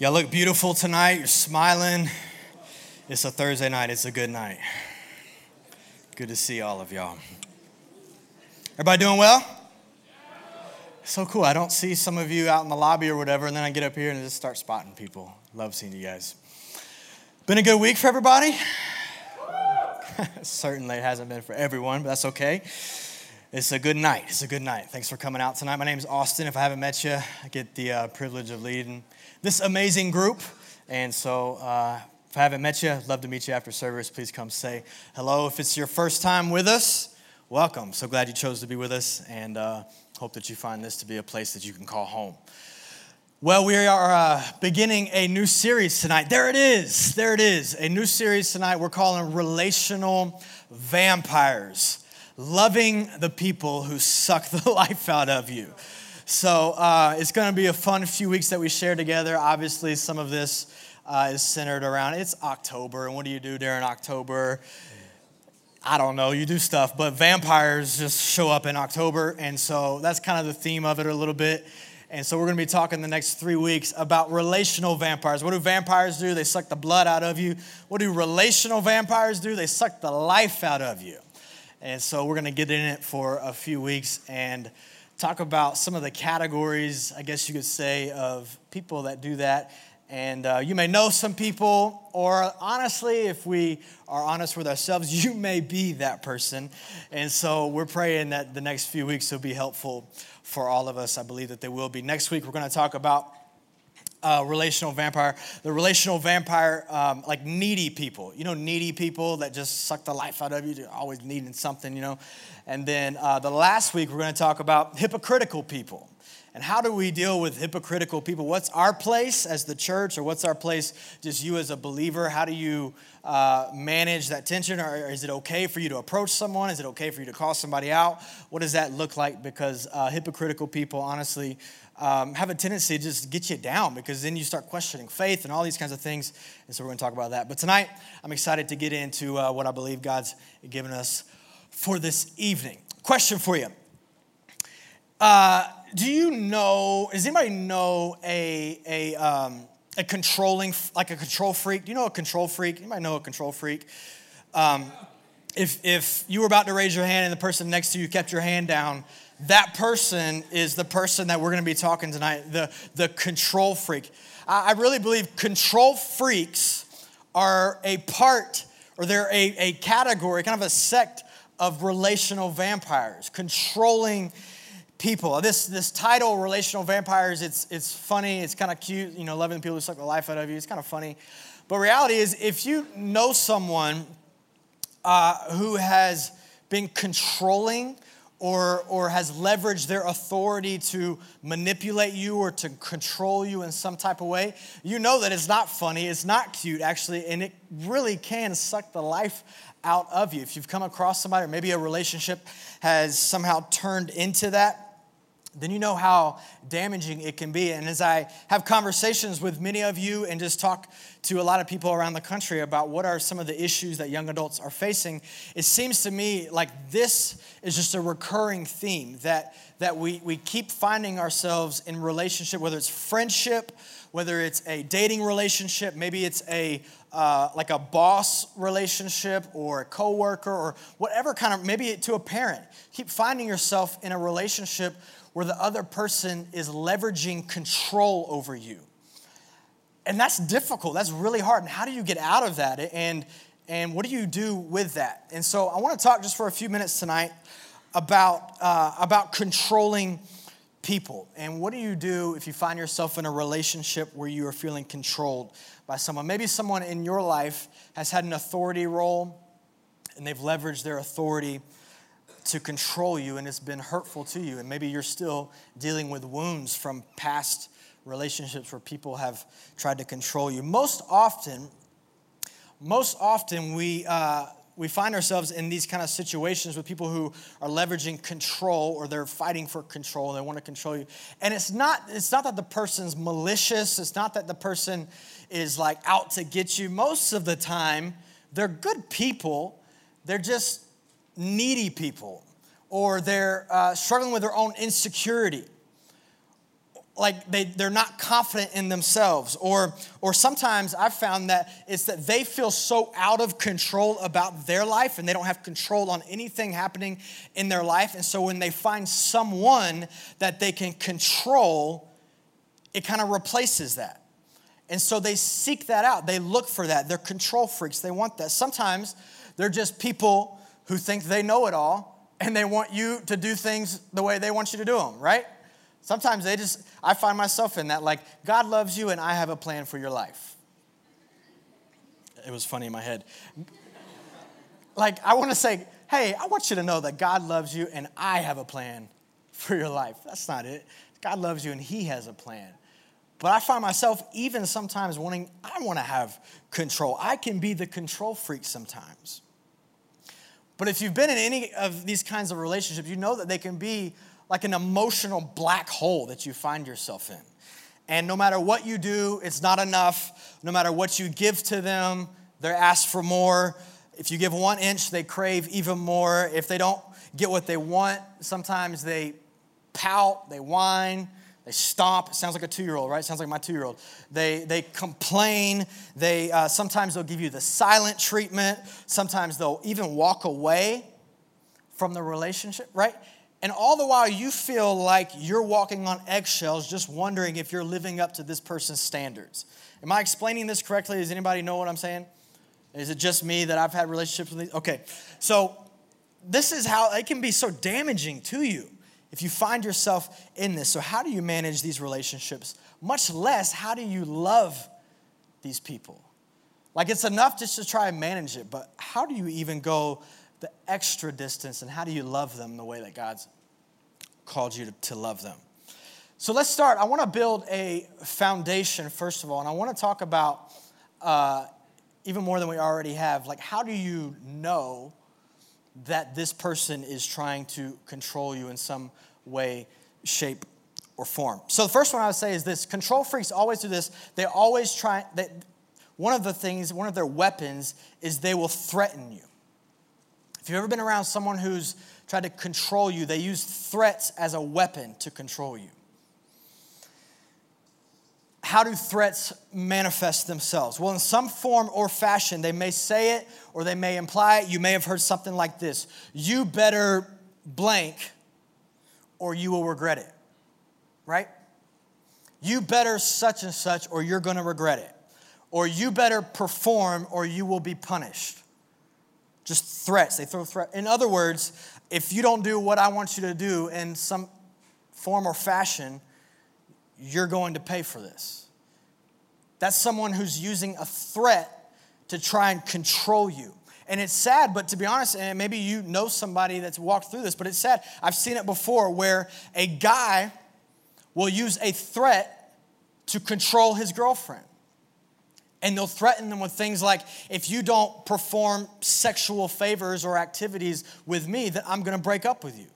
Y'all look beautiful tonight. You're smiling. It's a Thursday night. It's a good night. Good to see all of y'all. Everybody doing well? So cool. I don't see some of you out in the lobby or whatever, and then I get up here and just start spotting people. Love seeing you guys. Been a good week for everybody? Certainly it hasn't been for everyone, but that's okay. It's a good night. It's a good night. Thanks for coming out tonight. My name is Austin. If I haven't met you, I get the uh, privilege of leading this amazing group. And so, uh, if I haven't met you, I'd love to meet you after service. Please come say hello. If it's your first time with us, welcome. So glad you chose to be with us, and uh, hope that you find this to be a place that you can call home. Well, we are uh, beginning a new series tonight. There it is. There it is. A new series tonight we're calling Relational Vampires Loving the People Who Suck the Life Out of You. So uh, it's going to be a fun few weeks that we share together. Obviously, some of this uh, is centered around it's October, and what do you do during October? I don't know, you do stuff, but vampires just show up in October, and so that's kind of the theme of it a little bit. And so we're going to be talking the next three weeks about relational vampires. What do vampires do? They suck the blood out of you. What do relational vampires do? They suck the life out of you. And so we're going to get in it for a few weeks and talk about some of the categories, I guess you could say, of people that do that. And uh, you may know some people, or honestly, if we are honest with ourselves, you may be that person. And so we're praying that the next few weeks will be helpful for all of us. I believe that they will be. Next week, we're going to talk about uh, relational vampire. The relational vampire, um, like needy people. You know, needy people that just suck the life out of you, always needing something, you know. And then uh, the last week, we're going to talk about hypocritical people. And how do we deal with hypocritical people? What's our place as the church, or what's our place just you as a believer? How do you uh, manage that tension? Or is it okay for you to approach someone? Is it okay for you to call somebody out? What does that look like? Because uh, hypocritical people, honestly, um, have a tendency to just get you down because then you start questioning faith and all these kinds of things. And so we're going to talk about that. But tonight, I'm excited to get into uh, what I believe God's given us for this evening. Question for you. Uh, do you know, does anybody know a, a, um, a controlling, like a control freak? Do you know a control freak? Might know a control freak. Um, if, if you were about to raise your hand and the person next to you kept your hand down, that person is the person that we're going to be talking tonight, the, the control freak. I, I really believe control freaks are a part, or they're a, a category, kind of a sect of relational vampires, controlling people. This, this title, Relational Vampires, it's, it's funny, it's kind of cute, you know, loving people who suck the life out of you, it's kind of funny. But reality is, if you know someone uh, who has been controlling or, or has leveraged their authority to manipulate you or to control you in some type of way, you know that it's not funny, it's not cute actually, and it really can suck the life out of you. If you've come across somebody, or maybe a relationship has somehow turned into that, then you know how damaging it can be. And as I have conversations with many of you and just talk to a lot of people around the country about what are some of the issues that young adults are facing, it seems to me like this is just a recurring theme that, that we, we keep finding ourselves in relationship, whether it's friendship, whether it's a dating relationship, maybe it's a uh, like a boss relationship or a coworker or whatever kind of maybe to a parent. Keep finding yourself in a relationship where the other person is leveraging control over you. And that's difficult. That's really hard. And how do you get out of that? And, and what do you do with that? And so I want to talk just for a few minutes tonight about, uh, about controlling people. And what do you do if you find yourself in a relationship where you are feeling controlled by someone? Maybe someone in your life has had an authority role and they've leveraged their authority to control you and it's been hurtful to you. And maybe you're still dealing with wounds from past relationships where people have tried to control you. Most often, most often we, uh, we find ourselves in these kind of situations with people who are leveraging control or they're fighting for control they want to control you and it's not it's not that the person's malicious it's not that the person is like out to get you most of the time they're good people they're just needy people or they're uh, struggling with their own insecurity. Like they, they're not confident in themselves or or sometimes i've found that it's that they feel so out of control about their life and they don't have control on anything happening in their life and so when they find someone that they can control it kind of replaces that. And so they seek that out. They look for that. They're control freaks. They want that. Sometimes they're just people who think they know it all and they want you to do things the way they want you to do them right Sometimes they just, I find myself in that, like, God loves you and I have a plan for your life. It was funny in my head. Like, I want to say, hey, I want you to know that God loves you and I have a plan for your life. That's not it. God loves you and He has a plan. But I find myself even sometimes wanting, I want to have control. I can be the control freak sometimes. But if you've been in any of these kinds of relationships, you know that they can be like an emotional black hole that you find yourself in. And no matter what you do, it's not enough. No matter what you give to them, they're asked for more. If you give one inch, they crave even more. If they don't get what they want, sometimes they pout, they whine, they stomp. It sounds like a two-year-old, right? It sounds like my two-year-old. They they complain. They uh, sometimes they'll give you the silent treatment. Sometimes they'll even walk away from the relationship, right? And all the while, you feel like you're walking on eggshells, just wondering if you're living up to this person's standards. Am I explaining this correctly? Does anybody know what I'm saying? Is it just me that I've had relationships with these? Okay, so this is how it can be so damaging to you if you find yourself in this. So, how do you manage these relationships? Much less, how do you love these people? Like, it's enough just to try and manage it, but how do you even go the extra distance and how do you love them the way that God's called you to, to love them? So let's start. I want to build a foundation, first of all, and I want to talk about uh, even more than we already have. Like, how do you know that this person is trying to control you in some way, shape, or form? So the first one I would say is this control freaks always do this. They always try, they, one of the things, one of their weapons is they will threaten you. If you've ever been around someone who's tried to control you, they use threats as a weapon to control you. How do threats manifest themselves? Well, in some form or fashion, they may say it or they may imply it. You may have heard something like this You better blank or you will regret it, right? You better such and such or you're gonna regret it. Or you better perform or you will be punished just threats. They throw threats. In other words, if you don't do what I want you to do in some form or fashion, you're going to pay for this. That's someone who's using a threat to try and control you. And it's sad, but to be honest, and maybe you know somebody that's walked through this, but it's sad. I've seen it before where a guy will use a threat to control his girlfriend. And they'll threaten them with things like, if you don't perform sexual favors or activities with me, then I'm gonna break up with you.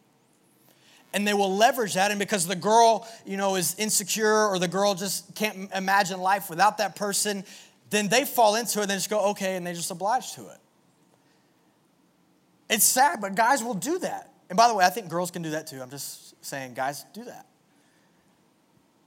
And they will leverage that, and because the girl, you know, is insecure or the girl just can't imagine life without that person, then they fall into it and they just go, okay, and they just oblige to it. It's sad, but guys will do that. And by the way, I think girls can do that too. I'm just saying, guys, do that.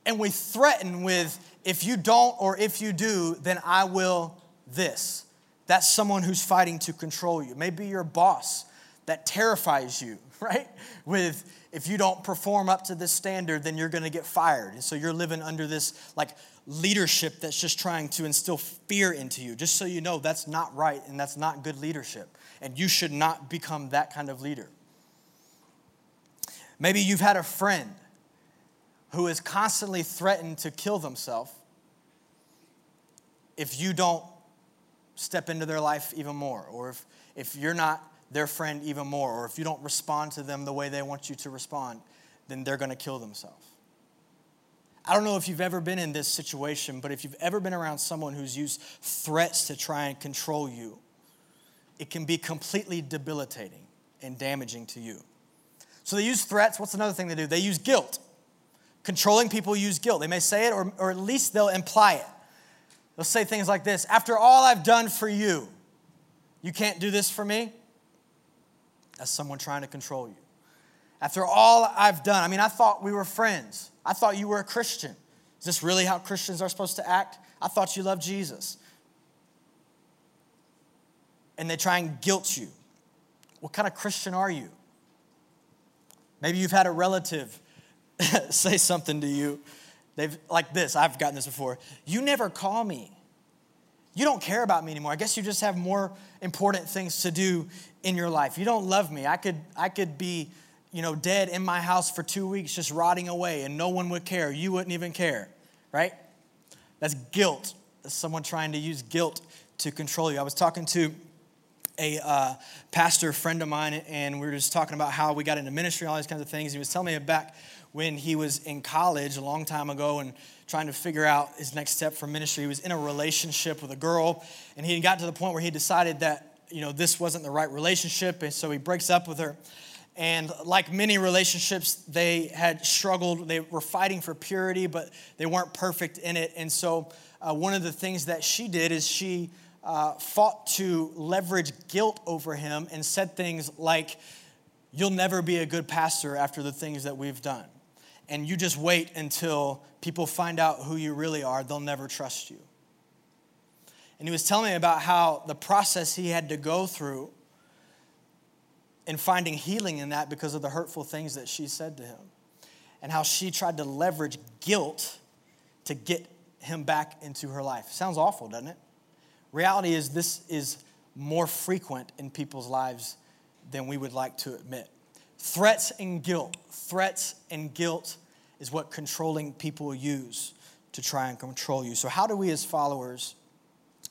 And we threaten with, if you don't or if you do, then I will this. That's someone who's fighting to control you. Maybe your boss that terrifies you, right? With if you don't perform up to this standard, then you're gonna get fired. And so you're living under this like leadership that's just trying to instill fear into you. Just so you know, that's not right and that's not good leadership. And you should not become that kind of leader. Maybe you've had a friend who is constantly threatened to kill themselves if you don't step into their life even more, or if, if you're not their friend even more, or if you don't respond to them the way they want you to respond, then they're going to kill themselves. I don't know if you've ever been in this situation, but if you've ever been around someone who's used threats to try and control you, it can be completely debilitating and damaging to you. So they use threats. What's another thing they do? They use guilt. Controlling people use guilt. They may say it, or, or at least they'll imply it. They'll say things like this After all I've done for you, you can't do this for me? That's someone trying to control you. After all I've done, I mean, I thought we were friends. I thought you were a Christian. Is this really how Christians are supposed to act? I thought you loved Jesus. And they try and guilt you. What kind of Christian are you? Maybe you've had a relative say something to you. They've like this, I've gotten this before. You never call me. You don't care about me anymore. I guess you just have more important things to do in your life. You don't love me. I could I could be, you know, dead in my house for 2 weeks just rotting away and no one would care. You wouldn't even care, right? That's guilt. That's someone trying to use guilt to control you. I was talking to a uh, pastor friend of mine, and we were just talking about how we got into ministry all these kinds of things. He was telling me back when he was in college a long time ago and trying to figure out his next step for ministry. He was in a relationship with a girl, and he got to the point where he decided that you know this wasn't the right relationship, and so he breaks up with her. And like many relationships, they had struggled. They were fighting for purity, but they weren't perfect in it. And so, uh, one of the things that she did is she uh, fought to leverage guilt over him and said things like, You'll never be a good pastor after the things that we've done and you just wait until people find out who you really are, they'll never trust you. And he was telling me about how the process he had to go through in finding healing in that because of the hurtful things that she said to him, and how she tried to leverage guilt to get him back into her life. Sounds awful, doesn't it? Reality is, this is more frequent in people's lives than we would like to admit. Threats and guilt. Threats and guilt is what controlling people use to try and control you. So, how do we, as followers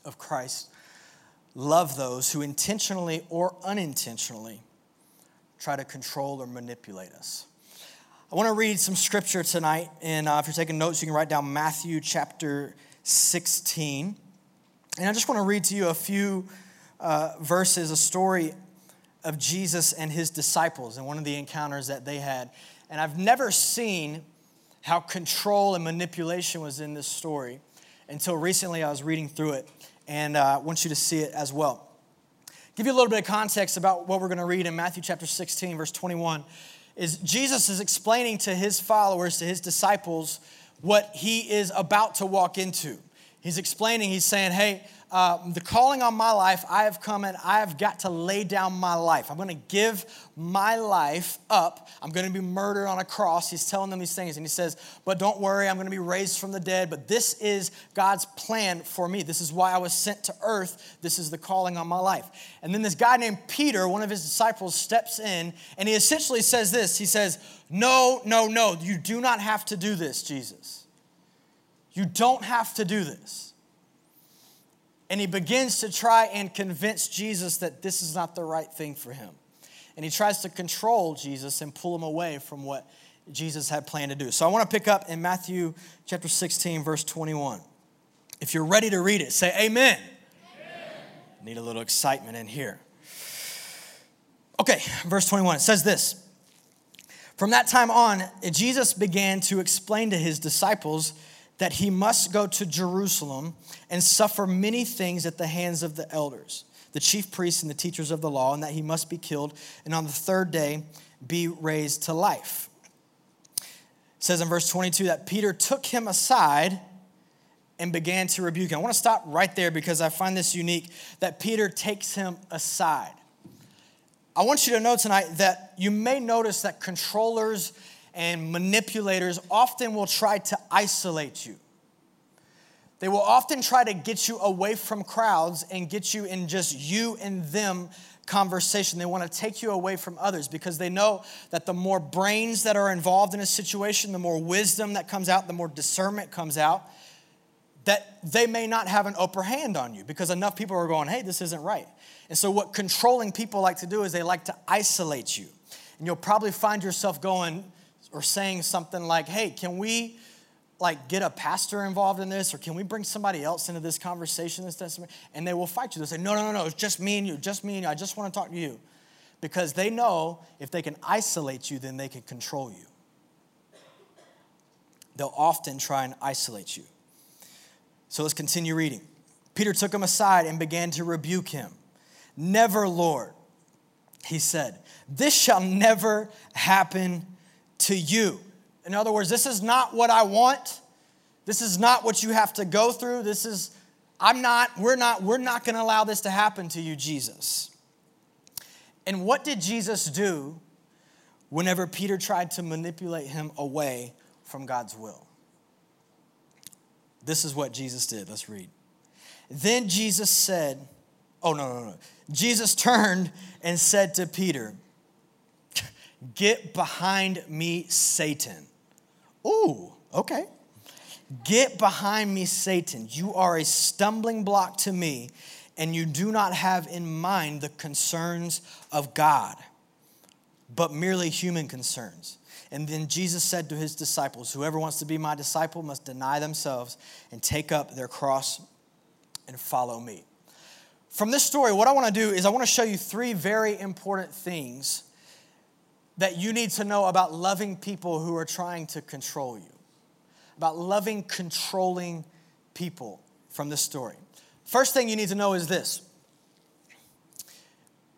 of Christ, love those who intentionally or unintentionally try to control or manipulate us? I want to read some scripture tonight, and uh, if you're taking notes, you can write down Matthew chapter 16. And I just want to read to you a few uh, verses, a story of Jesus and his disciples and one of the encounters that they had. And I've never seen how control and manipulation was in this story until recently I was reading through it. And uh, I want you to see it as well. Give you a little bit of context about what we're going to read in Matthew chapter 16, verse 21. Is Jesus is explaining to his followers, to his disciples, what he is about to walk into. He's explaining, he's saying, hey, uh, the calling on my life, I have come and I have got to lay down my life. I'm going to give my life up. I'm going to be murdered on a cross. He's telling them these things. And he says, But don't worry, I'm going to be raised from the dead. But this is God's plan for me. This is why I was sent to earth. This is the calling on my life. And then this guy named Peter, one of his disciples, steps in and he essentially says this He says, No, no, no, you do not have to do this, Jesus. You don't have to do this. And he begins to try and convince Jesus that this is not the right thing for him. And he tries to control Jesus and pull him away from what Jesus had planned to do. So I want to pick up in Matthew chapter 16, verse 21. If you're ready to read it, say amen. amen. Need a little excitement in here. Okay, verse 21. It says this From that time on, Jesus began to explain to his disciples that he must go to Jerusalem and suffer many things at the hands of the elders, the chief priests, and the teachers of the law, and that he must be killed, and on the third day be raised to life. It says in verse 22 that Peter took him aside and began to rebuke him. I want to stop right there because I find this unique that Peter takes him aside. I want you to know tonight that you may notice that controllers and manipulators often will try to isolate you. They will often try to get you away from crowds and get you in just you and them conversation. They want to take you away from others because they know that the more brains that are involved in a situation, the more wisdom that comes out, the more discernment comes out, that they may not have an upper hand on you because enough people are going, hey, this isn't right. And so, what controlling people like to do is they like to isolate you. And you'll probably find yourself going, or saying something like, hey, can we like get a pastor involved in this or can we bring somebody else into this conversation this testimony and they will fight you. They'll say no no no no it's just me and you just me and you. I just want to talk to you. Because they know if they can isolate you then they can control you. They'll often try and isolate you. So let's continue reading. Peter took him aside and began to rebuke him. Never lord he said this shall never happen to you. In other words, this is not what I want. This is not what you have to go through. This is, I'm not, we're not, we're not going to allow this to happen to you, Jesus. And what did Jesus do whenever Peter tried to manipulate him away from God's will? This is what Jesus did. Let's read. Then Jesus said, Oh, no, no, no. Jesus turned and said to Peter, Get behind me, Satan. Ooh, okay. Get behind me, Satan. You are a stumbling block to me, and you do not have in mind the concerns of God, but merely human concerns. And then Jesus said to his disciples, Whoever wants to be my disciple must deny themselves and take up their cross and follow me. From this story, what I want to do is I want to show you three very important things that you need to know about loving people who are trying to control you, about loving, controlling people from this story. First thing you need to know is this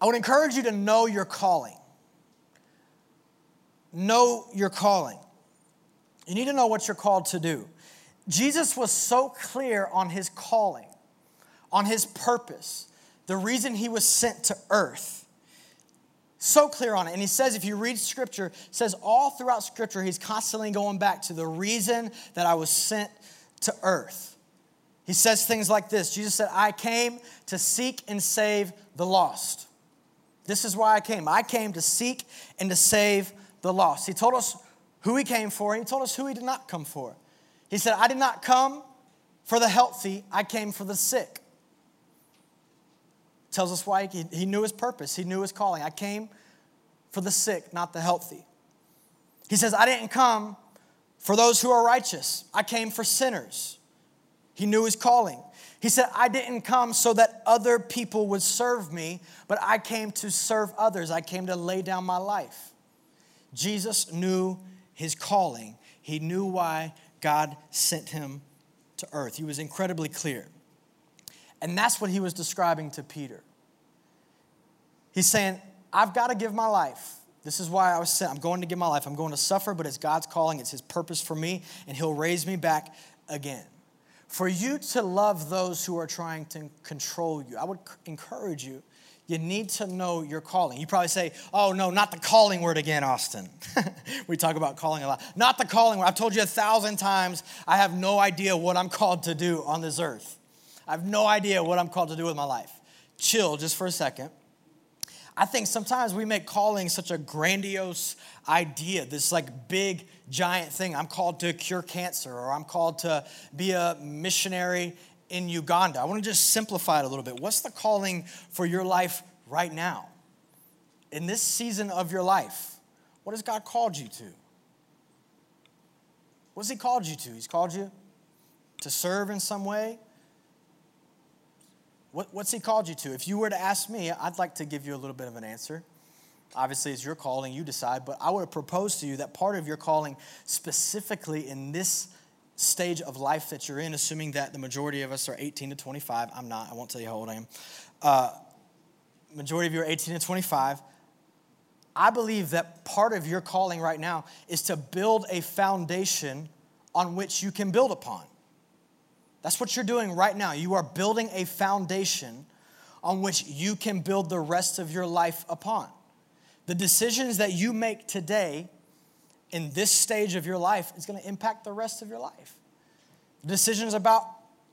I would encourage you to know your calling. Know your calling. You need to know what you're called to do. Jesus was so clear on his calling on his purpose, the reason he was sent to earth. So clear on it. And he says, if you read scripture, says all throughout scripture, he's constantly going back to the reason that I was sent to earth. He says things like this Jesus said, I came to seek and save the lost. This is why I came. I came to seek and to save the lost. He told us who he came for, and he told us who he did not come for. He said, I did not come for the healthy, I came for the sick tells us why he, he knew his purpose, he knew his calling. I came for the sick, not the healthy. He says, I didn't come for those who are righteous, I came for sinners. He knew his calling. He said, I didn't come so that other people would serve me, but I came to serve others. I came to lay down my life. Jesus knew his calling, he knew why God sent him to earth. He was incredibly clear. And that's what he was describing to Peter. He's saying, I've got to give my life. This is why I was sent. I'm going to give my life. I'm going to suffer, but it's God's calling. It's His purpose for me, and He'll raise me back again. For you to love those who are trying to control you, I would encourage you, you need to know your calling. You probably say, Oh, no, not the calling word again, Austin. we talk about calling a lot. Not the calling word. I've told you a thousand times, I have no idea what I'm called to do on this earth. I have no idea what I'm called to do with my life. Chill just for a second. I think sometimes we make calling such a grandiose idea, this like big, giant thing. I'm called to cure cancer, or I'm called to be a missionary in Uganda. I want to just simplify it a little bit. What's the calling for your life right now? In this season of your life, what has God called you to? What's He called you to? He's called you to serve in some way, what, what's he called you to? If you were to ask me, I'd like to give you a little bit of an answer. Obviously, it's your calling, you decide, but I would propose to you that part of your calling, specifically in this stage of life that you're in, assuming that the majority of us are 18 to 25, I'm not, I won't tell you how old I am. Uh, majority of you are 18 to 25. I believe that part of your calling right now is to build a foundation on which you can build upon. That's what you're doing right now. You are building a foundation on which you can build the rest of your life upon. The decisions that you make today in this stage of your life is going to impact the rest of your life. The decisions about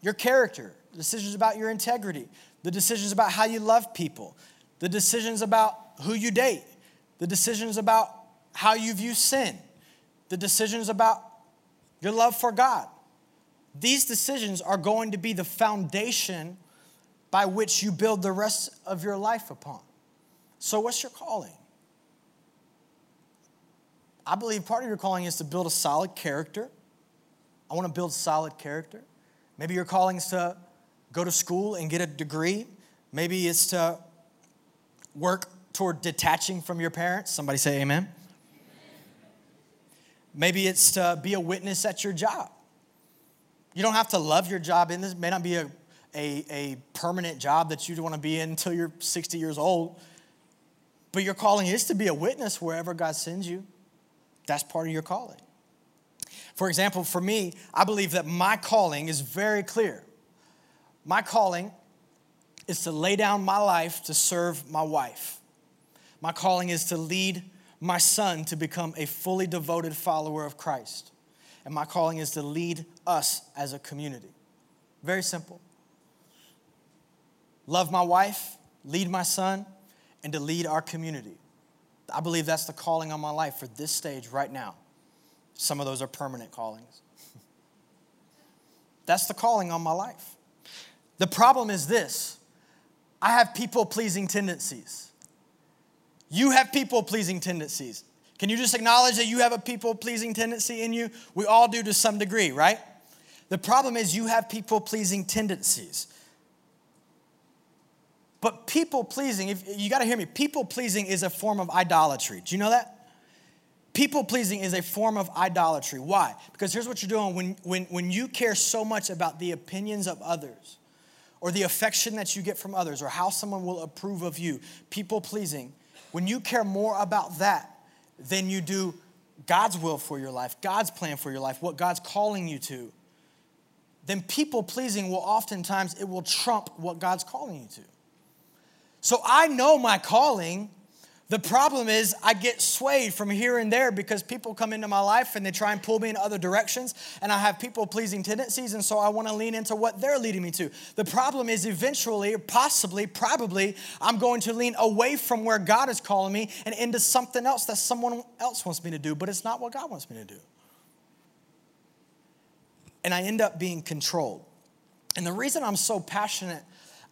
your character, the decisions about your integrity, the decisions about how you love people, the decisions about who you date, the decisions about how you view sin, the decisions about your love for God. These decisions are going to be the foundation by which you build the rest of your life upon. So, what's your calling? I believe part of your calling is to build a solid character. I want to build solid character. Maybe your calling is to go to school and get a degree. Maybe it's to work toward detaching from your parents. Somebody say amen. Maybe it's to be a witness at your job. You don't have to love your job in this. may not be a, a, a permanent job that you want to be in until you're 60 years old. But your calling is to be a witness wherever God sends you. That's part of your calling. For example, for me, I believe that my calling is very clear. My calling is to lay down my life to serve my wife. My calling is to lead my son to become a fully devoted follower of Christ. And my calling is to lead us as a community. Very simple. Love my wife, lead my son, and to lead our community. I believe that's the calling on my life for this stage right now. Some of those are permanent callings. That's the calling on my life. The problem is this I have people pleasing tendencies. You have people pleasing tendencies. Can you just acknowledge that you have a people pleasing tendency in you? We all do to some degree, right? The problem is you have people pleasing tendencies. But people pleasing, if you got to hear me, people pleasing is a form of idolatry. Do you know that? People pleasing is a form of idolatry. Why? Because here's what you're doing when, when, when you care so much about the opinions of others or the affection that you get from others or how someone will approve of you, people pleasing, when you care more about that than you do God's will for your life, God's plan for your life, what God's calling you to, then people pleasing will oftentimes it will trump what God's calling you to. So I know my calling the problem is, I get swayed from here and there because people come into my life and they try and pull me in other directions, and I have people pleasing tendencies, and so I want to lean into what they're leading me to. The problem is, eventually, possibly, probably, I'm going to lean away from where God is calling me and into something else that someone else wants me to do, but it's not what God wants me to do. And I end up being controlled. And the reason I'm so passionate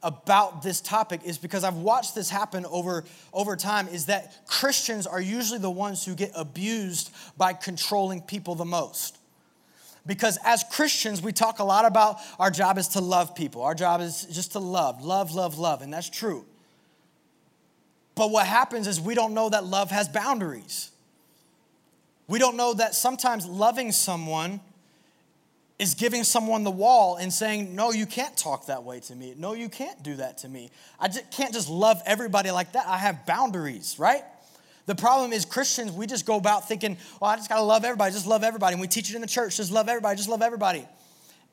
about this topic is because I've watched this happen over, over time is that Christians are usually the ones who get abused by controlling people the most. Because as Christians, we talk a lot about our job is to love people. Our job is just to love, love, love, love, and that's true. But what happens is we don't know that love has boundaries. We don't know that sometimes loving someone is giving someone the wall and saying, No, you can't talk that way to me. No, you can't do that to me. I just can't just love everybody like that. I have boundaries, right? The problem is Christians, we just go about thinking, well, I just gotta love everybody, just love everybody. And we teach it in the church, just love everybody, just love everybody.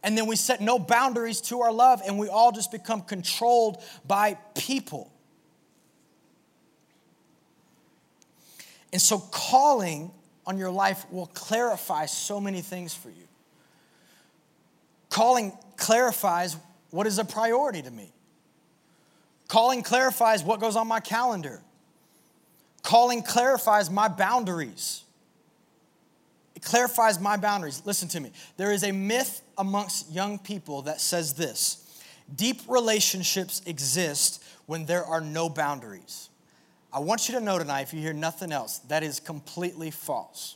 And then we set no boundaries to our love, and we all just become controlled by people. And so, calling on your life will clarify so many things for you. Calling clarifies what is a priority to me. Calling clarifies what goes on my calendar. Calling clarifies my boundaries. It clarifies my boundaries. Listen to me. There is a myth amongst young people that says this deep relationships exist when there are no boundaries. I want you to know tonight, if you hear nothing else, that is completely false.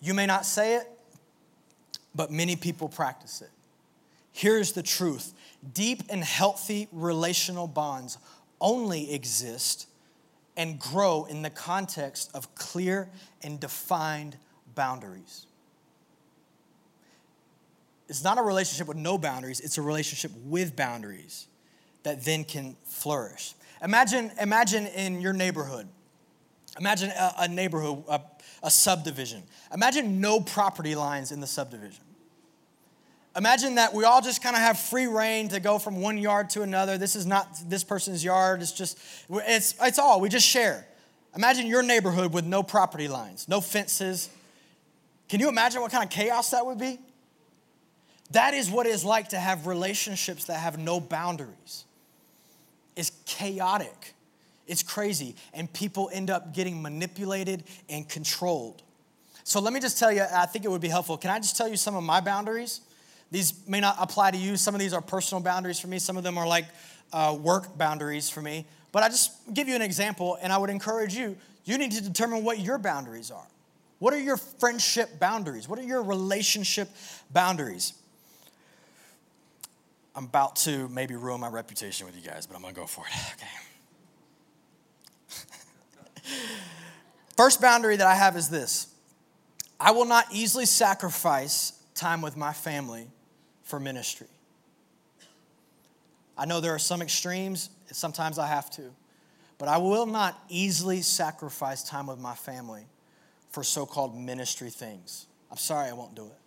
You may not say it, but many people practice it. Here's the truth deep and healthy relational bonds only exist and grow in the context of clear and defined boundaries. It's not a relationship with no boundaries, it's a relationship with boundaries that then can flourish. Imagine, imagine in your neighborhood, imagine a, a neighborhood, a, a subdivision. Imagine no property lines in the subdivision. Imagine that we all just kind of have free rein to go from one yard to another. This is not this person's yard. It's just, it's, it's all. We just share. Imagine your neighborhood with no property lines, no fences. Can you imagine what kind of chaos that would be? That is what it's like to have relationships that have no boundaries. It's chaotic. It's crazy. And people end up getting manipulated and controlled. So let me just tell you, I think it would be helpful. Can I just tell you some of my boundaries? These may not apply to you. Some of these are personal boundaries for me, some of them are like uh, work boundaries for me. But I just give you an example, and I would encourage you you need to determine what your boundaries are. What are your friendship boundaries? What are your relationship boundaries? I'm about to maybe ruin my reputation with you guys, but I'm gonna go for it. Okay. First boundary that I have is this I will not easily sacrifice time with my family for ministry. I know there are some extremes, sometimes I have to, but I will not easily sacrifice time with my family for so called ministry things. I'm sorry, I won't do it.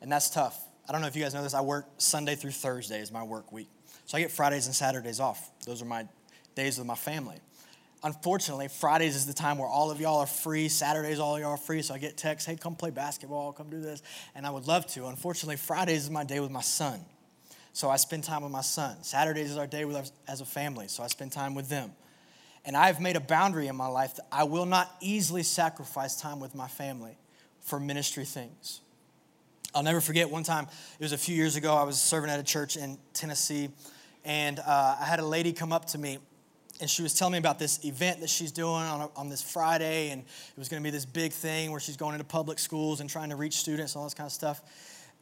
And that's tough. I don't know if you guys know this. I work Sunday through Thursday is my work week. So I get Fridays and Saturdays off. Those are my days with my family. Unfortunately, Fridays is the time where all of y'all are free. Saturdays, all of y'all are free. So I get texts, hey, come play basketball, come do this. And I would love to. Unfortunately, Fridays is my day with my son. So I spend time with my son. Saturdays is our day with our, as a family. So I spend time with them. And I've made a boundary in my life that I will not easily sacrifice time with my family for ministry things. I'll never forget one time, it was a few years ago, I was serving at a church in Tennessee, and uh, I had a lady come up to me, and she was telling me about this event that she's doing on, a, on this Friday, and it was going to be this big thing where she's going into public schools and trying to reach students and all this kind of stuff.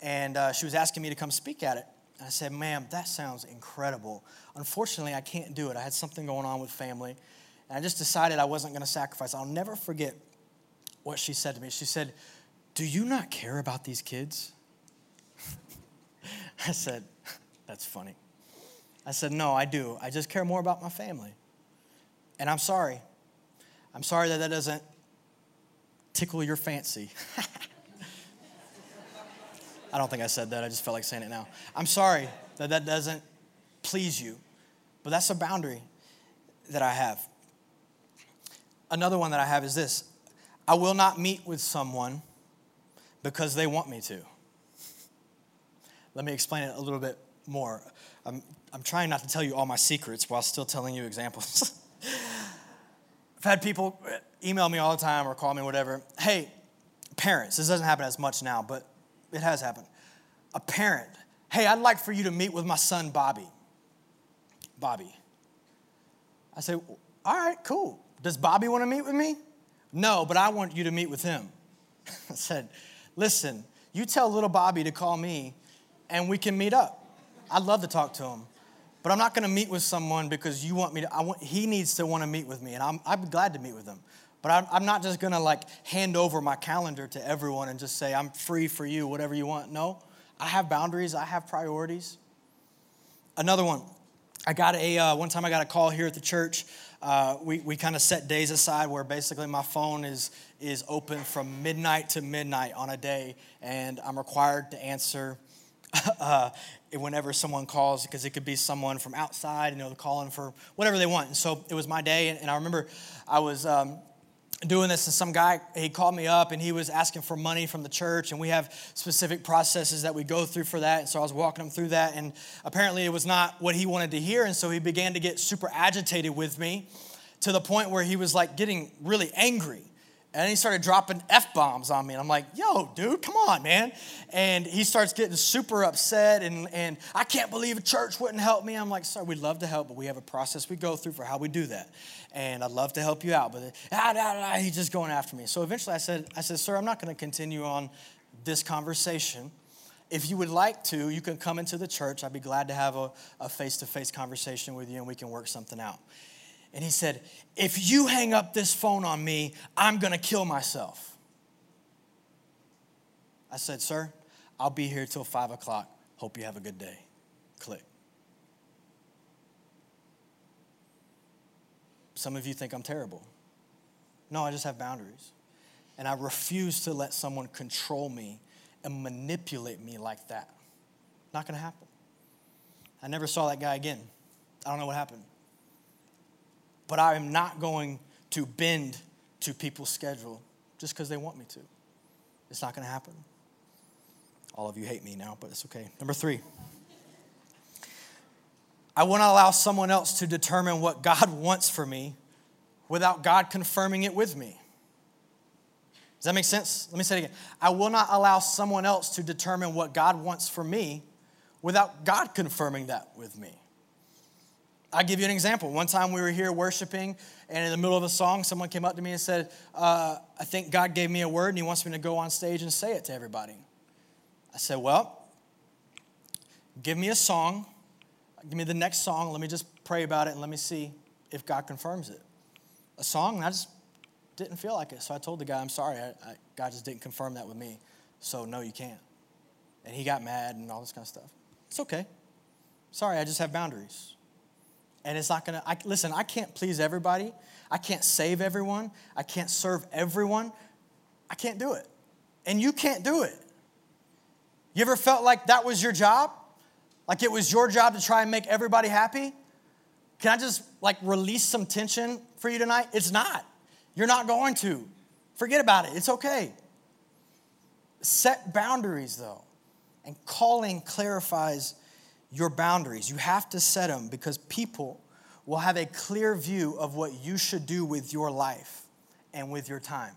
And uh, she was asking me to come speak at it. And I said, ma'am, that sounds incredible. Unfortunately, I can't do it. I had something going on with family. And I just decided I wasn't going to sacrifice. I'll never forget what she said to me. She said, Do you not care about these kids? I said, That's funny. I said, No, I do. I just care more about my family. And I'm sorry. I'm sorry that that doesn't tickle your fancy. I don't think I said that. I just felt like saying it now. I'm sorry that that doesn't please you, but that's a boundary that I have. Another one that I have is this I will not meet with someone because they want me to. Let me explain it a little bit more. I'm, I'm trying not to tell you all my secrets while still telling you examples. I've had people email me all the time or call me, whatever. Hey, parents, this doesn't happen as much now, but it has happened. A parent, hey, I'd like for you to meet with my son, Bobby. Bobby. I say, all right, cool. Does Bobby want to meet with me? No, but I want you to meet with him. I said, Listen, you tell little Bobby to call me and we can meet up. I'd love to talk to him. But I'm not going to meet with someone because you want me to. I want, he needs to want to meet with me, and I'm, I'm glad to meet with him. But I'm, I'm not just going to like hand over my calendar to everyone and just say, I'm free for you, whatever you want. No, I have boundaries, I have priorities. Another one, I got a, uh, one time I got a call here at the church uh, we, we kind of set days aside where basically my phone is, is open from midnight to midnight on a day, and I'm required to answer uh, whenever someone calls because it could be someone from outside, you know, calling for whatever they want. And so it was my day, and, and I remember I was um, doing this and some guy he called me up and he was asking for money from the church and we have specific processes that we go through for that and so i was walking him through that and apparently it was not what he wanted to hear and so he began to get super agitated with me to the point where he was like getting really angry and he started dropping F bombs on me. And I'm like, yo, dude, come on, man. And he starts getting super upset. And, and I can't believe a church wouldn't help me. I'm like, sir, we'd love to help, but we have a process we go through for how we do that. And I'd love to help you out. But ah, ah, ah, he's just going after me. So eventually I said, I said, sir, I'm not going to continue on this conversation. If you would like to, you can come into the church. I'd be glad to have a face to face conversation with you and we can work something out. And he said, If you hang up this phone on me, I'm going to kill myself. I said, Sir, I'll be here till five o'clock. Hope you have a good day. Click. Some of you think I'm terrible. No, I just have boundaries. And I refuse to let someone control me and manipulate me like that. Not gonna happen. I never saw that guy again. I don't know what happened but I am not going to bend to people's schedule just because they want me to. It's not going to happen. All of you hate me now, but it's okay. Number three, I will not allow someone else to determine what God wants for me without God confirming it with me. Does that make sense? Let me say it again. I will not allow someone else to determine what God wants for me without God confirming that with me. I'll give you an example. One time we were here worshiping, and in the middle of a song, someone came up to me and said, uh, I think God gave me a word, and He wants me to go on stage and say it to everybody. I said, Well, give me a song. Give me the next song. Let me just pray about it, and let me see if God confirms it. A song, and I just didn't feel like it. So I told the guy, I'm sorry, I, I, God just didn't confirm that with me. So, no, you can't. And he got mad and all this kind of stuff. It's okay. Sorry, I just have boundaries and it's not gonna listen i can't please everybody i can't save everyone i can't serve everyone I can't do it. And you can't do it. You ever felt like that was your job? Like it was your job to try and make everybody happy? Can I just like release some tension for you tonight? It's not. You're not going to. Forget about it. It's okay. Set boundaries though. And calling clarifies your boundaries. You have to set them because people will have a clear view of what you should do with your life and with your time.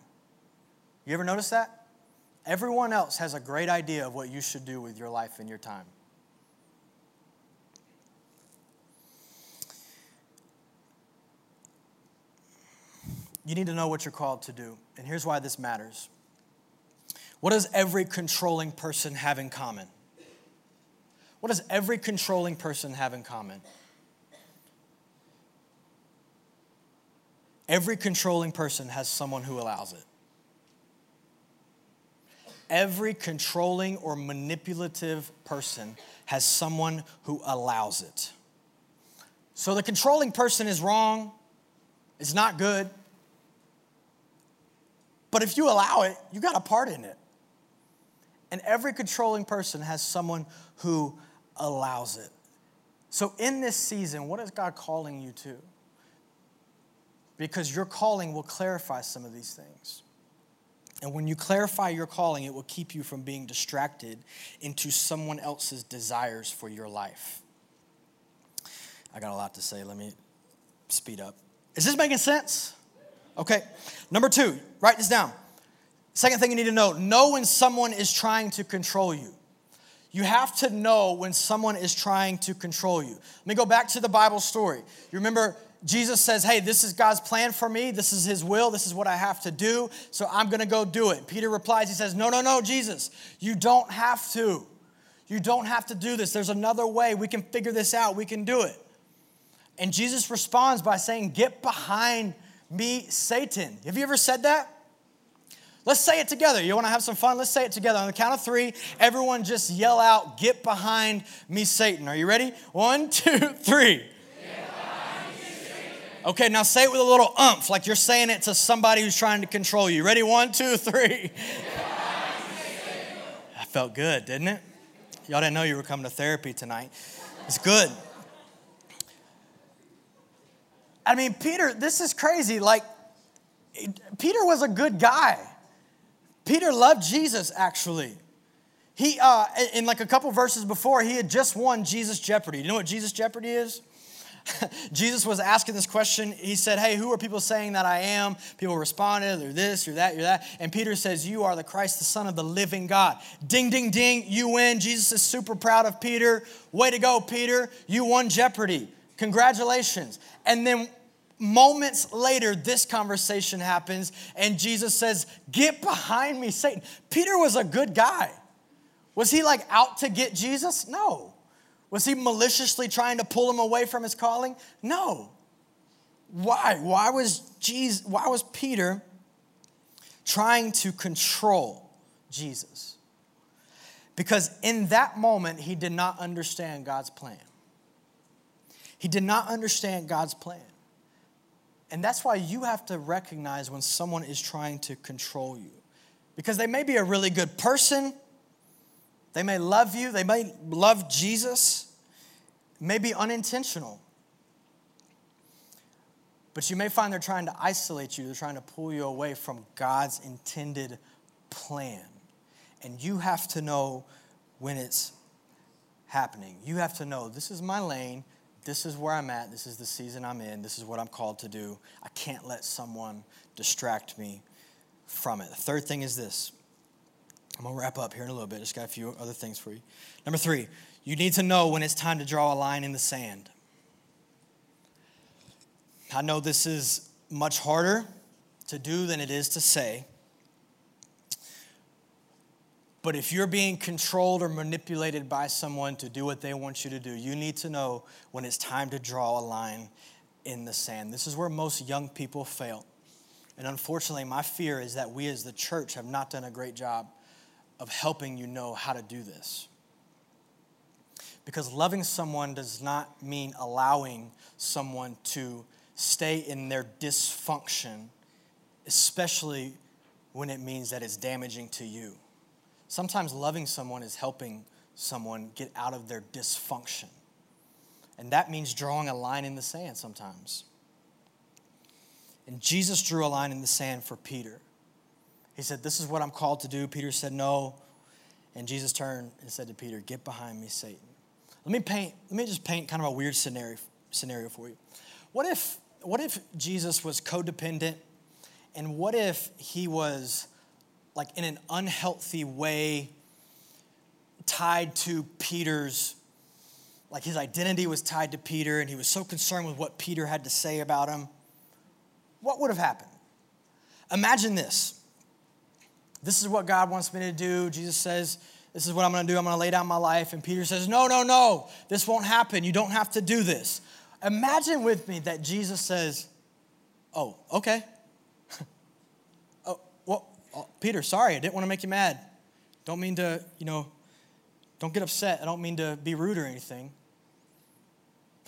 You ever notice that? Everyone else has a great idea of what you should do with your life and your time. You need to know what you're called to do. And here's why this matters. What does every controlling person have in common? What does every controlling person have in common? Every controlling person has someone who allows it. Every controlling or manipulative person has someone who allows it. So the controlling person is wrong, it's not good. But if you allow it, you got a part in it. And every controlling person has someone who allows it. So, in this season, what is God calling you to? Because your calling will clarify some of these things. And when you clarify your calling, it will keep you from being distracted into someone else's desires for your life. I got a lot to say. Let me speed up. Is this making sense? Okay. Number two, write this down. Second thing you need to know know when someone is trying to control you. You have to know when someone is trying to control you. Let me go back to the Bible story. You remember Jesus says, Hey, this is God's plan for me. This is His will. This is what I have to do. So I'm going to go do it. Peter replies, He says, No, no, no, Jesus, you don't have to. You don't have to do this. There's another way. We can figure this out. We can do it. And Jesus responds by saying, Get behind me, Satan. Have you ever said that? Let's say it together. You want to have some fun? Let's say it together. On the count of three, everyone just yell out, Get behind me, Satan. Are you ready? One, two, three. Okay, now say it with a little umph, like you're saying it to somebody who's trying to control you. Ready? One, two, three. That felt good, didn't it? Y'all didn't know you were coming to therapy tonight. It's good. I mean, Peter, this is crazy. Like, Peter was a good guy. Peter loved Jesus, actually. He, uh, in like a couple verses before, he had just won Jesus Jeopardy. You know what Jesus Jeopardy is? Jesus was asking this question. He said, Hey, who are people saying that I am? People responded, You're this, you're that, you're that. And Peter says, You are the Christ, the Son of the living God. Ding, ding, ding, you win. Jesus is super proud of Peter. Way to go, Peter. You won Jeopardy. Congratulations. And then moments later, this conversation happens, and Jesus says, Get behind me, Satan. Peter was a good guy. Was he like out to get Jesus? No. Was he maliciously trying to pull him away from his calling? No. Why? Why was Jesus, why was Peter trying to control Jesus? Because in that moment, he did not understand God's plan. He did not understand God's plan. And that's why you have to recognize when someone is trying to control you. Because they may be a really good person, they may love you, they may love Jesus, may be unintentional. But you may find they're trying to isolate you, they're trying to pull you away from God's intended plan. And you have to know when it's happening. You have to know this is my lane, this is where I'm at, this is the season I'm in, this is what I'm called to do. I can't let someone distract me from it. The third thing is this I'm gonna wrap up here in a little bit. Just got a few other things for you. Number three, you need to know when it's time to draw a line in the sand. I know this is much harder to do than it is to say. But if you're being controlled or manipulated by someone to do what they want you to do, you need to know when it's time to draw a line in the sand. This is where most young people fail. And unfortunately, my fear is that we as the church have not done a great job of helping you know how to do this. Because loving someone does not mean allowing someone to stay in their dysfunction, especially when it means that it's damaging to you. Sometimes loving someone is helping someone get out of their dysfunction. And that means drawing a line in the sand sometimes. And Jesus drew a line in the sand for Peter. He said, This is what I'm called to do. Peter said, No. And Jesus turned and said to Peter, Get behind me, Satan. Let me paint, let me just paint kind of a weird scenario, scenario for you. What if, what if Jesus was codependent? And what if he was like in an unhealthy way tied to Peter's like his identity was tied to Peter and he was so concerned with what Peter had to say about him, what would have happened? Imagine this. This is what God wants me to do. Jesus says, This is what I'm going to do. I'm going to lay down my life. And Peter says, No, no, no. This won't happen. You don't have to do this. Imagine with me that Jesus says, Oh, okay. Oh, Peter, sorry. I didn't want to make you mad. Don't mean to, you know, don't get upset. I don't mean to be rude or anything.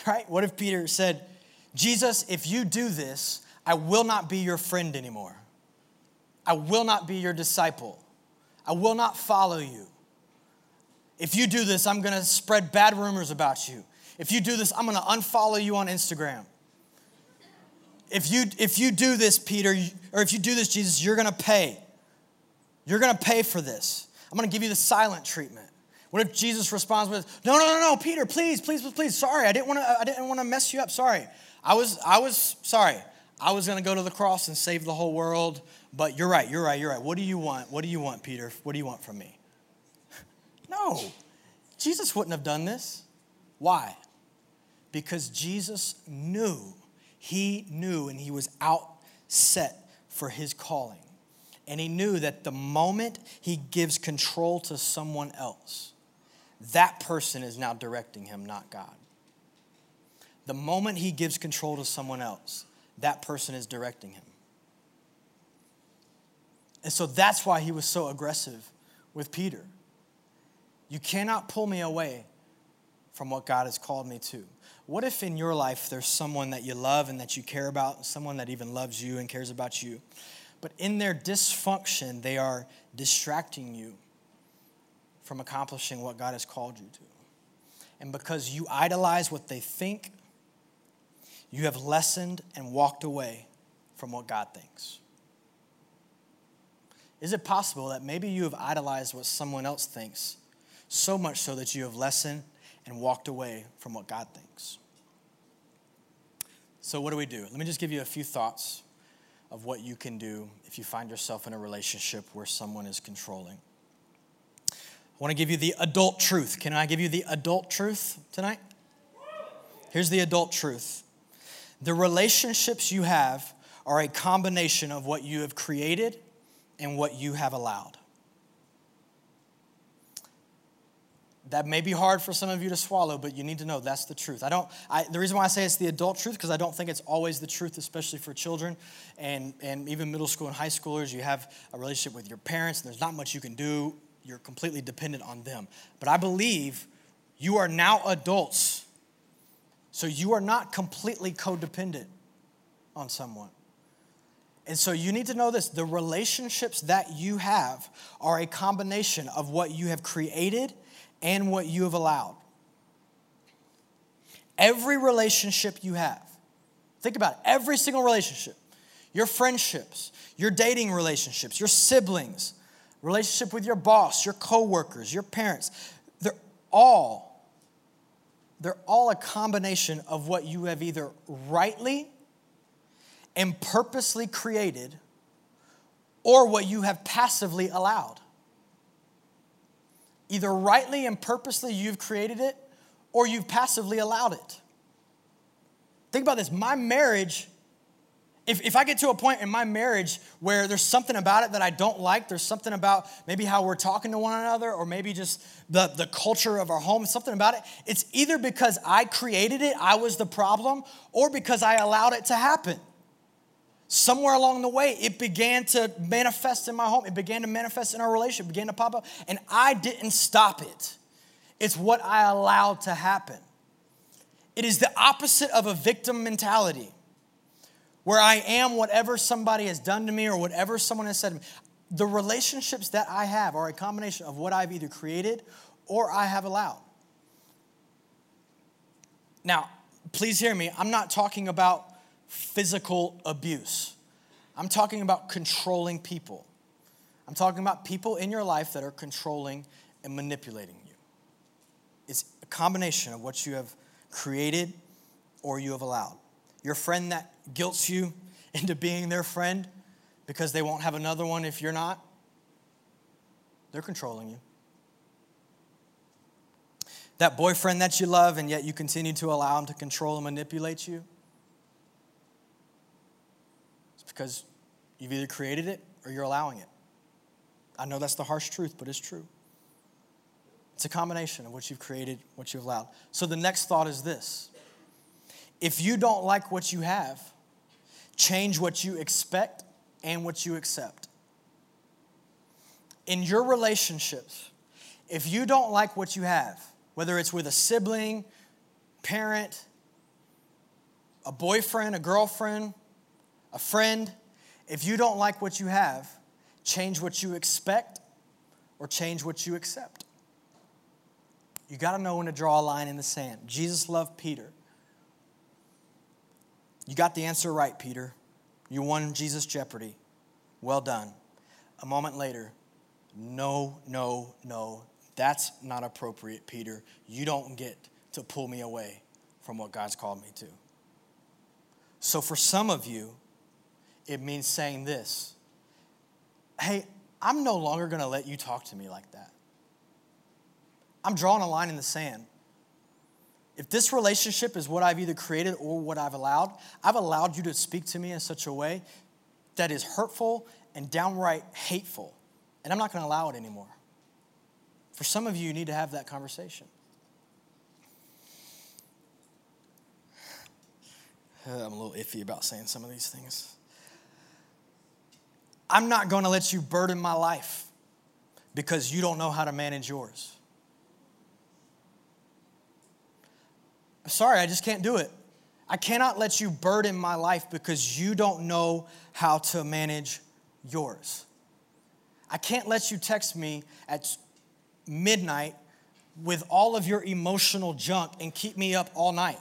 Right? What if Peter said, Jesus, if you do this, I will not be your friend anymore. I will not be your disciple. I will not follow you. If you do this, I'm going to spread bad rumors about you. If you do this, I'm going to unfollow you on Instagram. If you, if you do this, Peter, or if you do this, Jesus, you're going to pay. You're going to pay for this. I'm going to give you the silent treatment. What if Jesus responds with, "No, no, no, no, Peter, please, please, please, please. Sorry, I didn't want to. I didn't want to mess you up. Sorry, I was, I was sorry. I was going to go to the cross and save the whole world. But you're right. You're right. You're right. What do you want? What do you want, Peter? What do you want from me? no, Jesus wouldn't have done this. Why? Because Jesus knew. He knew, and he was out set for his calling. And he knew that the moment he gives control to someone else, that person is now directing him, not God. The moment he gives control to someone else, that person is directing him. And so that's why he was so aggressive with Peter. You cannot pull me away from what God has called me to. What if in your life there's someone that you love and that you care about, someone that even loves you and cares about you, but in their dysfunction, they are distracting you from accomplishing what God has called you to. And because you idolize what they think, you have lessened and walked away from what God thinks. Is it possible that maybe you have idolized what someone else thinks so much so that you have lessened and walked away from what God thinks? So, what do we do? Let me just give you a few thoughts of what you can do if you find yourself in a relationship where someone is controlling. I want to give you the adult truth. Can I give you the adult truth tonight? Here's the adult truth the relationships you have are a combination of what you have created and what you have allowed. That may be hard for some of you to swallow, but you need to know that's the truth. I don't. I, the reason why I say it's the adult truth because I don't think it's always the truth, especially for children and and even middle school and high schoolers. You have a relationship with your parents, and there's not much you can do you're completely dependent on them. But I believe you are now adults, so you are not completely codependent on someone. And so you need to know this the relationships that you have are a combination of what you have created and what you have allowed. Every relationship you have, think about it, every single relationship, your friendships, your dating relationships, your siblings, relationship with your boss, your coworkers, your parents. They're all they're all a combination of what you have either rightly and purposely created or what you have passively allowed. Either rightly and purposely you've created it or you've passively allowed it. Think about this my marriage if, if I get to a point in my marriage where there's something about it that I don't like, there's something about maybe how we're talking to one another, or maybe just the, the culture of our home, something about it, it's either because I created it, I was the problem, or because I allowed it to happen. Somewhere along the way, it began to manifest in my home. It began to manifest in our relationship, it began to pop up, and I didn't stop it. It's what I allowed to happen. It is the opposite of a victim mentality where I am whatever somebody has done to me or whatever someone has said to me. the relationships that I have are a combination of what I've either created or I have allowed. Now, please hear me. I'm not talking about physical abuse. I'm talking about controlling people. I'm talking about people in your life that are controlling and manipulating you. It's a combination of what you have created or you have allowed. Your friend that guilts you into being their friend because they won't have another one if you're not, they're controlling you. That boyfriend that you love and yet you continue to allow him to control and manipulate you, it's because you've either created it or you're allowing it. I know that's the harsh truth, but it's true. It's a combination of what you've created, what you've allowed. So the next thought is this if you don't like what you have, change what you expect and what you accept. In your relationships, if you don't like what you have, whether it's with a sibling, parent, a boyfriend, a girlfriend, a friend, if you don't like what you have, change what you expect or change what you accept. You got to know when to draw a line in the sand. Jesus loved Peter. You got the answer right, Peter. You won Jesus Jeopardy. Well done. A moment later, no, no, no. That's not appropriate, Peter. You don't get to pull me away from what God's called me to. So, for some of you, it means saying this Hey, I'm no longer going to let you talk to me like that. I'm drawing a line in the sand. If this relationship is what I've either created or what I've allowed, I've allowed you to speak to me in such a way that is hurtful and downright hateful. And I'm not going to allow it anymore. For some of you, you need to have that conversation. I'm a little iffy about saying some of these things. I'm not going to let you burden my life because you don't know how to manage yours. sorry, I just can't do it. I cannot let you burden my life because you don't know how to manage yours. I can't let you text me at midnight with all of your emotional junk and keep me up all night.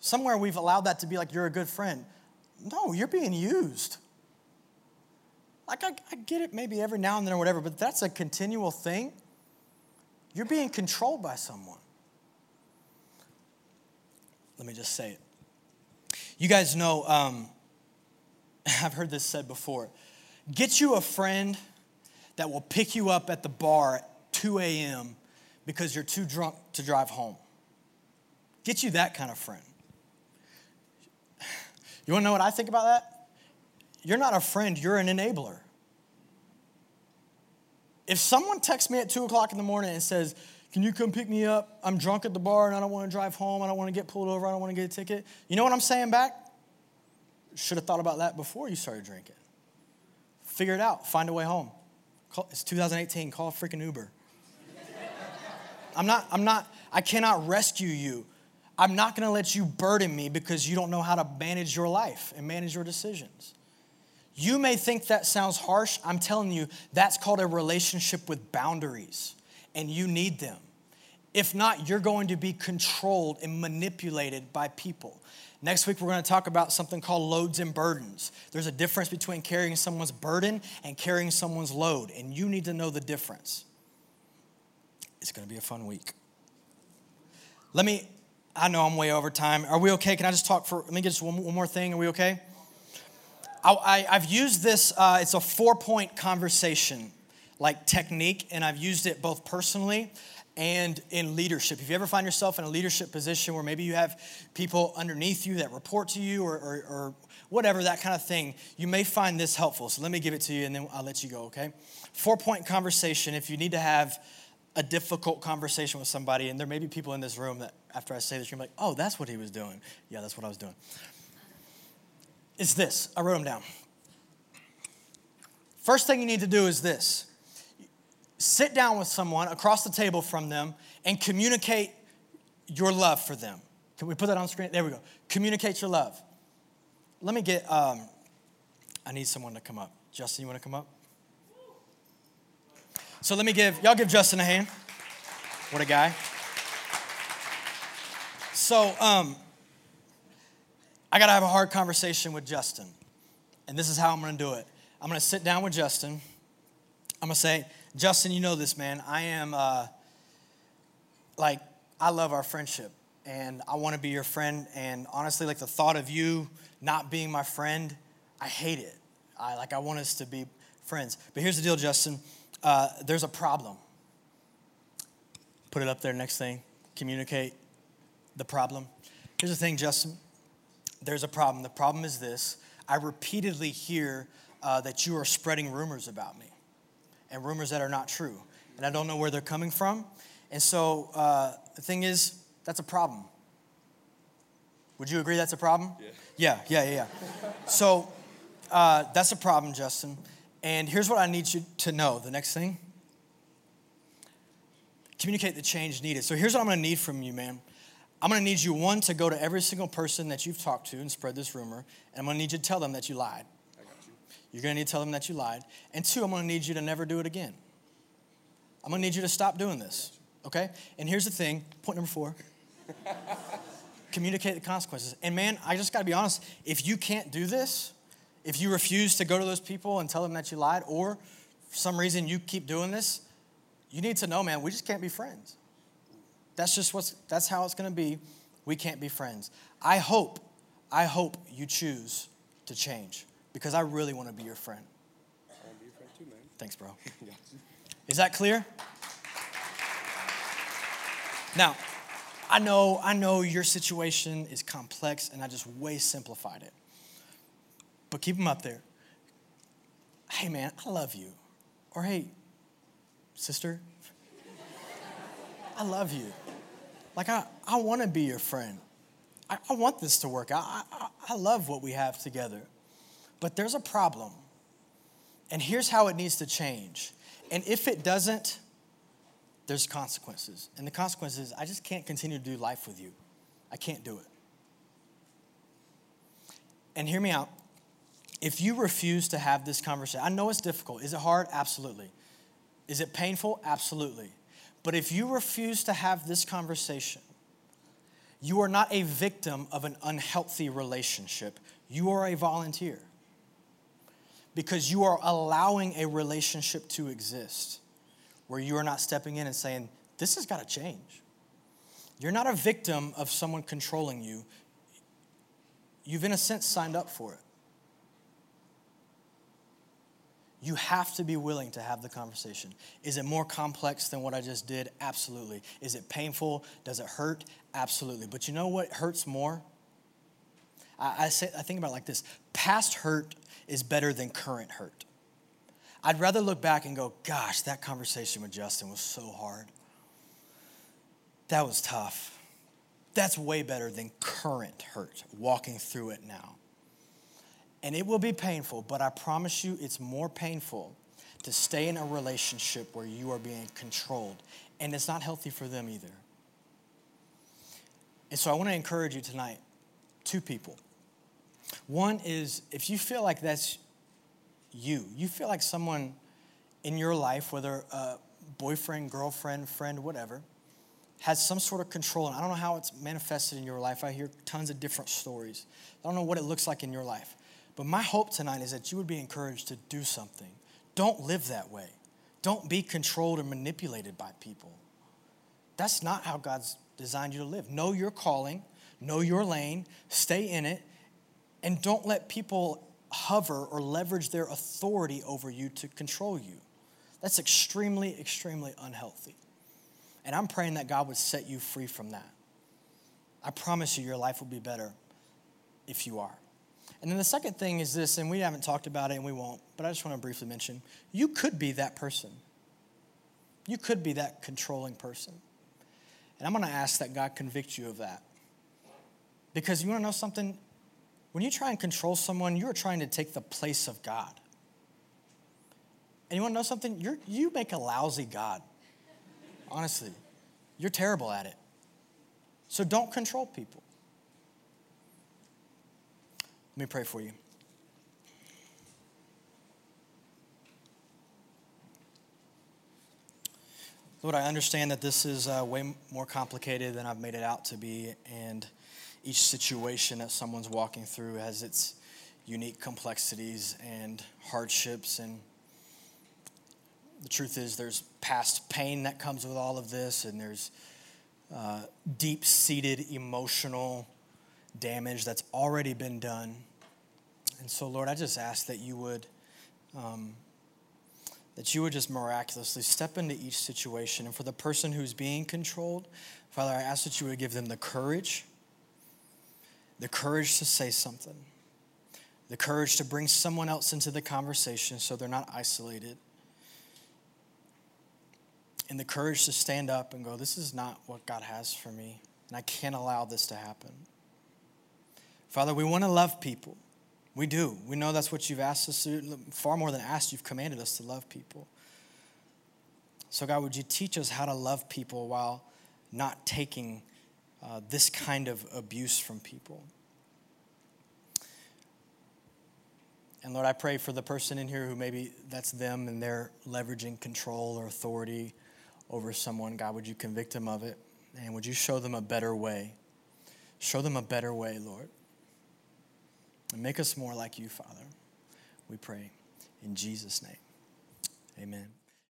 Somewhere we've allowed that to be like you're a good friend. No, you're being used. Like, I, I get it maybe every now and then or whatever, but that's a continual thing. You're being controlled by someone. Let me just say it. You guys know, um, I've heard this said before get you a friend that will pick you up at the bar at 2 a.m. because you're too drunk to drive home. Get you that kind of friend. You wanna know what I think about that? You're not a friend, you're an enabler. If someone texts me at 2 o'clock in the morning and says, can you come pick me up? I'm drunk at the bar and I don't want to drive home. I don't want to get pulled over. I don't want to get a ticket. You know what I'm saying back? Should have thought about that before you started drinking. Figure it out. Find a way home. Call, it's 2018. Call freaking Uber. I'm not, I'm not, I cannot rescue you. I'm not going to let you burden me because you don't know how to manage your life and manage your decisions. You may think that sounds harsh. I'm telling you, that's called a relationship with boundaries and you need them. If not, you're going to be controlled and manipulated by people. Next week, we're going to talk about something called loads and burdens. There's a difference between carrying someone's burden and carrying someone's load, and you need to know the difference. It's going to be a fun week. Let me, I know I'm way over time. Are we okay? Can I just talk for, let me get just one, one more thing. Are we okay? I, have used this, uh, it's a four point conversation like technique, and I've used it both personally and in leadership. If you ever find yourself in a leadership position where maybe you have people underneath you that report to you or, or, or whatever, that kind of thing, you may find this helpful. So let me give it to you and then I'll let you go, okay? Four point conversation if you need to have a difficult conversation with somebody, and there may be people in this room that after I say this, you're like, oh, that's what he was doing. Yeah, that's what I was doing. It's this. I wrote them down. First thing you need to do is this sit down with someone across the table from them and communicate your love for them. Can we put that on screen? There we go. Communicate your love. Let me get, um, I need someone to come up. Justin, you want to come up? So let me give, y'all give Justin a hand. What a guy. So, um, I got to have a hard conversation with Justin. And this is how I'm going to do it. I'm going to sit down with Justin. I'm going to say, Justin, you know this, man. I am, uh, like, I love our friendship and I want to be your friend. And honestly, like, the thought of you not being my friend, I hate it. I, like, I want us to be friends. But here's the deal, Justin. Uh, there's a problem. Put it up there, next thing. Communicate the problem. Here's the thing, Justin. There's a problem. The problem is this I repeatedly hear uh, that you are spreading rumors about me and rumors that are not true. And I don't know where they're coming from. And so uh, the thing is, that's a problem. Would you agree that's a problem? Yeah, yeah, yeah, yeah. yeah. so uh, that's a problem, Justin. And here's what I need you to know the next thing communicate the change needed. So here's what I'm gonna need from you, man. I'm gonna need you, one, to go to every single person that you've talked to and spread this rumor, and I'm gonna need you to tell them that you lied. I got you. You're gonna need to tell them that you lied. And two, I'm gonna need you to never do it again. I'm gonna need you to stop doing this, okay? And here's the thing point number four communicate the consequences. And man, I just gotta be honest, if you can't do this, if you refuse to go to those people and tell them that you lied, or for some reason you keep doing this, you need to know, man, we just can't be friends. That's just what's, that's how it's gonna be. We can't be friends. I hope, I hope you choose to change because I really wanna be your friend. I wanna be your friend too, man. Thanks, bro. Is that clear? Now, I know, I know your situation is complex and I just way simplified it. But keep them up there. Hey man, I love you. Or hey, sister, I love you. Like, I, I want to be your friend. I, I want this to work. I, I, I love what we have together. But there's a problem. And here's how it needs to change. And if it doesn't, there's consequences. And the consequences, I just can't continue to do life with you. I can't do it. And hear me out. If you refuse to have this conversation, I know it's difficult. Is it hard? Absolutely. Is it painful? Absolutely. But if you refuse to have this conversation, you are not a victim of an unhealthy relationship. You are a volunteer because you are allowing a relationship to exist where you are not stepping in and saying, This has got to change. You're not a victim of someone controlling you. You've, in a sense, signed up for it. You have to be willing to have the conversation. Is it more complex than what I just did? Absolutely. Is it painful? Does it hurt? Absolutely. But you know what hurts more? I, I, say, I think about it like this past hurt is better than current hurt. I'd rather look back and go, gosh, that conversation with Justin was so hard. That was tough. That's way better than current hurt, walking through it now. And it will be painful, but I promise you it's more painful to stay in a relationship where you are being controlled. And it's not healthy for them either. And so I want to encourage you tonight two people. One is if you feel like that's you, you feel like someone in your life, whether a boyfriend, girlfriend, friend, whatever, has some sort of control. And I don't know how it's manifested in your life. I hear tons of different stories. I don't know what it looks like in your life. But my hope tonight is that you would be encouraged to do something. Don't live that way. Don't be controlled or manipulated by people. That's not how God's designed you to live. Know your calling, know your lane, stay in it, and don't let people hover or leverage their authority over you to control you. That's extremely, extremely unhealthy. And I'm praying that God would set you free from that. I promise you, your life will be better if you are. And then the second thing is this, and we haven't talked about it and we won't, but I just want to briefly mention you could be that person. You could be that controlling person. And I'm going to ask that God convict you of that. Because you want to know something? When you try and control someone, you're trying to take the place of God. And you want to know something? you you make a lousy God. Honestly, you're terrible at it. So don't control people. Let me pray for you. Lord, I understand that this is uh, way more complicated than I've made it out to be, and each situation that someone's walking through has its unique complexities and hardships. And the truth is, there's past pain that comes with all of this, and there's uh, deep seated emotional damage that's already been done. And so, Lord, I just ask that you would. Um, that you would just miraculously step into each situation. And for the person who's being controlled, Father, I ask that you would give them the courage, the courage to say something, the courage to bring someone else into the conversation so they're not isolated, and the courage to stand up and go, This is not what God has for me, and I can't allow this to happen. Father, we want to love people. We do. We know that's what you've asked us to do. Far more than asked, you've commanded us to love people. So, God, would you teach us how to love people while not taking uh, this kind of abuse from people? And Lord, I pray for the person in here who maybe that's them and they're leveraging control or authority over someone. God, would you convict them of it? And would you show them a better way? Show them a better way, Lord. And make us more like you, Father. We pray in Jesus' name. Amen.